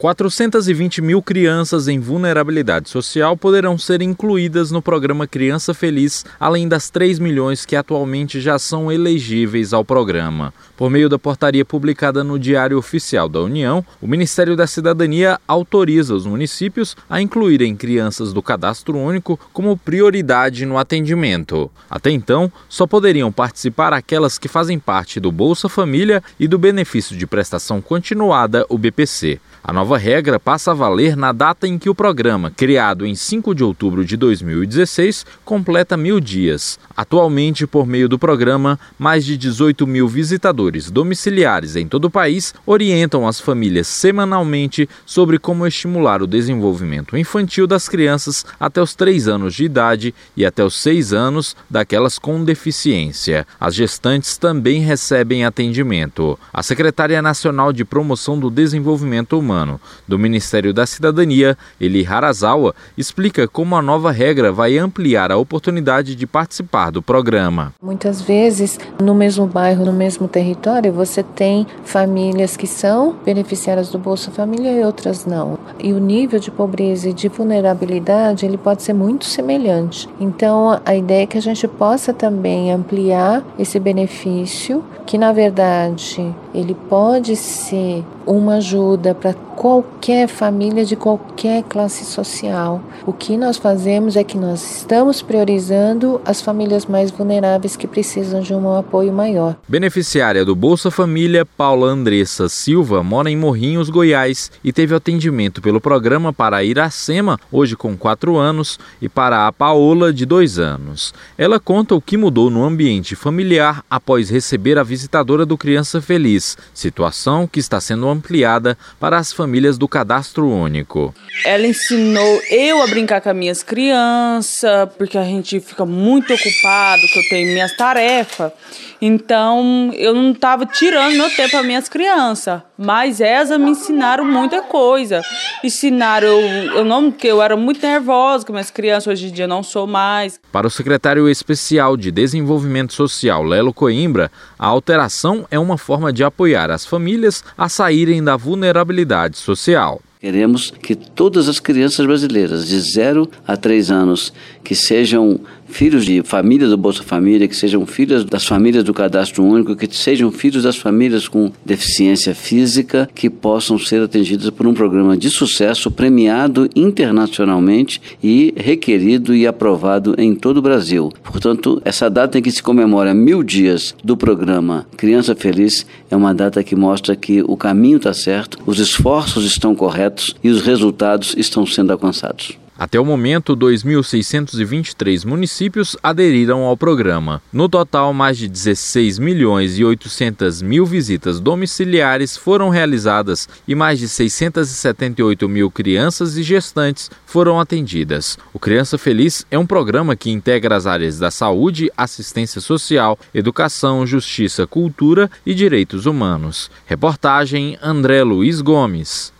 420 mil crianças em vulnerabilidade social poderão ser incluídas no programa Criança Feliz, além das 3 milhões que atualmente já são elegíveis ao programa. Por meio da portaria publicada no Diário Oficial da União, o Ministério da Cidadania autoriza os municípios a incluírem crianças do cadastro único como prioridade no atendimento. Até então, só poderiam participar aquelas que fazem parte do Bolsa Família e do Benefício de Prestação Continuada, o BPC. A nova regra passa a valer na data em que o programa, criado em 5 de outubro de 2016, completa mil dias. Atualmente, por meio do programa, mais de 18 mil visitadores domiciliares em todo o país orientam as famílias semanalmente sobre como estimular o desenvolvimento infantil das crianças até os 3 anos de idade e até os 6 anos daquelas com deficiência. As gestantes também recebem atendimento. A Secretaria Nacional de Promoção do Desenvolvimento Humano Do Ministério da Cidadania, Eli Harazawa, explica como a nova regra vai ampliar a oportunidade de participar do programa. Muitas vezes, no mesmo bairro, no mesmo território, você tem famílias que são beneficiárias do Bolsa Família e outras não. E o nível de pobreza e de vulnerabilidade, ele pode ser muito semelhante. Então, a ideia é que a gente possa também ampliar esse benefício, que na verdade ele pode ser uma ajuda para qualquer família de qualquer classe social. O que nós fazemos é que nós estamos priorizando as famílias mais vulneráveis que precisam de um apoio maior. Beneficiária do Bolsa Família, Paula Andressa Silva mora em Morrinhos, Goiás e teve atendimento pelo programa para Iracema, hoje com 4 anos, e para a Paola, de 2 anos. Ela conta o que mudou no ambiente familiar após receber a visitadora do Criança Feliz, situação que está sendo ampliada para as famílias do cadastro único. Ela ensinou eu a brincar com as minhas crianças, porque a gente fica muito ocupado, que eu tenho minhas tarefas. Então, eu não estava tirando meu tempo para minhas crianças, mas elas me ensinaram muita coisa. Ensinaram eu, eu não, porque eu era muito nervosa com minhas crianças, hoje em dia não sou mais. Para o secretário especial de Desenvolvimento Social, Lelo Coimbra, a alteração é uma forma de apoiar as famílias a saírem da vulnerabilidade social. Queremos que todas as crianças brasileiras de 0 a 3 anos que sejam filhos de famílias do Bolsa Família, que sejam filhos das famílias do Cadastro Único, que sejam filhos das famílias com deficiência física, que possam ser atendidas por um programa de sucesso premiado internacionalmente e requerido e aprovado em todo o Brasil. Portanto, essa data em que se comemora mil dias do programa Criança Feliz é uma data que mostra que o caminho está certo, os esforços estão corretos e os resultados estão sendo alcançados. Até o momento, 2.623 municípios aderiram ao programa. No total, mais de 16 milhões e 800 mil visitas domiciliares foram realizadas e mais de 678 mil crianças e gestantes foram atendidas. O Criança Feliz é um programa que integra as áreas da saúde, assistência social, educação, justiça, cultura e direitos humanos. Reportagem André Luiz Gomes.